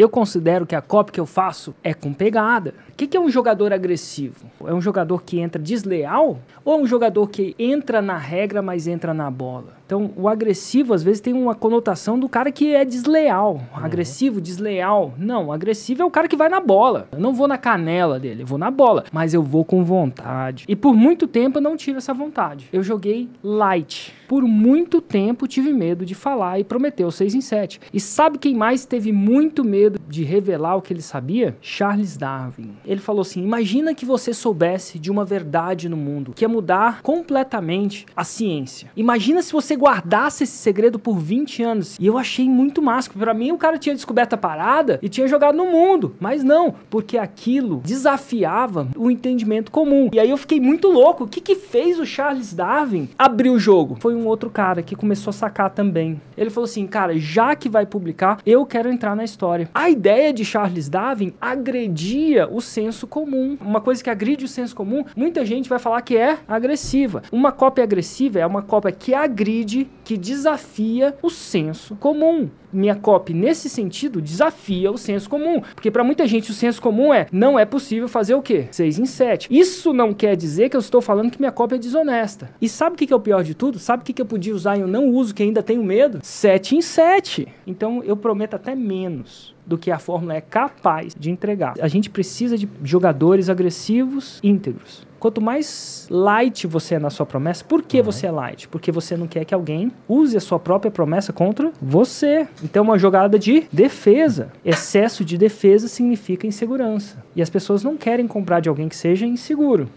Eu considero que a copy que eu faço é com pegada. O que, que é um jogador agressivo? É um jogador que entra desleal ou é um jogador que entra na regra, mas entra na bola? Então, o agressivo às vezes tem uma conotação do cara que é desleal. Uhum. Agressivo, desleal. Não, agressivo é o cara que vai na bola. Eu não vou na canela dele, eu vou na bola, mas eu vou com vontade. E por muito tempo eu não tive essa vontade. Eu joguei light. Por muito tempo tive medo de falar e prometeu 6 em 7. E sabe quem mais teve muito medo de revelar o que ele sabia? Charles Darwin. Ele falou assim: "Imagina que você soubesse de uma verdade no mundo que ia mudar completamente a ciência. Imagina se você guardasse esse segredo por 20 anos. E eu achei muito massa. Para mim, o cara tinha descoberto a parada e tinha jogado no mundo. Mas não, porque aquilo desafiava o entendimento comum. E aí eu fiquei muito louco. O que, que fez o Charles Darwin abrir o jogo? Foi um outro cara que começou a sacar também. Ele falou assim: cara, já que vai publicar, eu quero entrar na história. A ideia de Charles Darwin agredia o senso comum. Uma coisa que agride o senso comum, muita gente vai falar que é agressiva. Uma cópia agressiva é uma cópia que agride que desafia o senso comum. Minha copy, nesse sentido, desafia o senso comum. Porque para muita gente o senso comum é não é possível fazer o quê? 6 em 7. Isso não quer dizer que eu estou falando que minha cópia é desonesta. E sabe o que é o pior de tudo? Sabe o que eu podia usar e eu não uso, que ainda tenho medo? 7 em 7. Então eu prometo até menos do que a fórmula é capaz de entregar. A gente precisa de jogadores agressivos íntegros. Quanto mais light você é na sua promessa, por que uhum. você é light? Porque você não quer que alguém use a sua própria promessa contra você. Então, uma jogada de defesa. Excesso de defesa significa insegurança. E as pessoas não querem comprar de alguém que seja inseguro.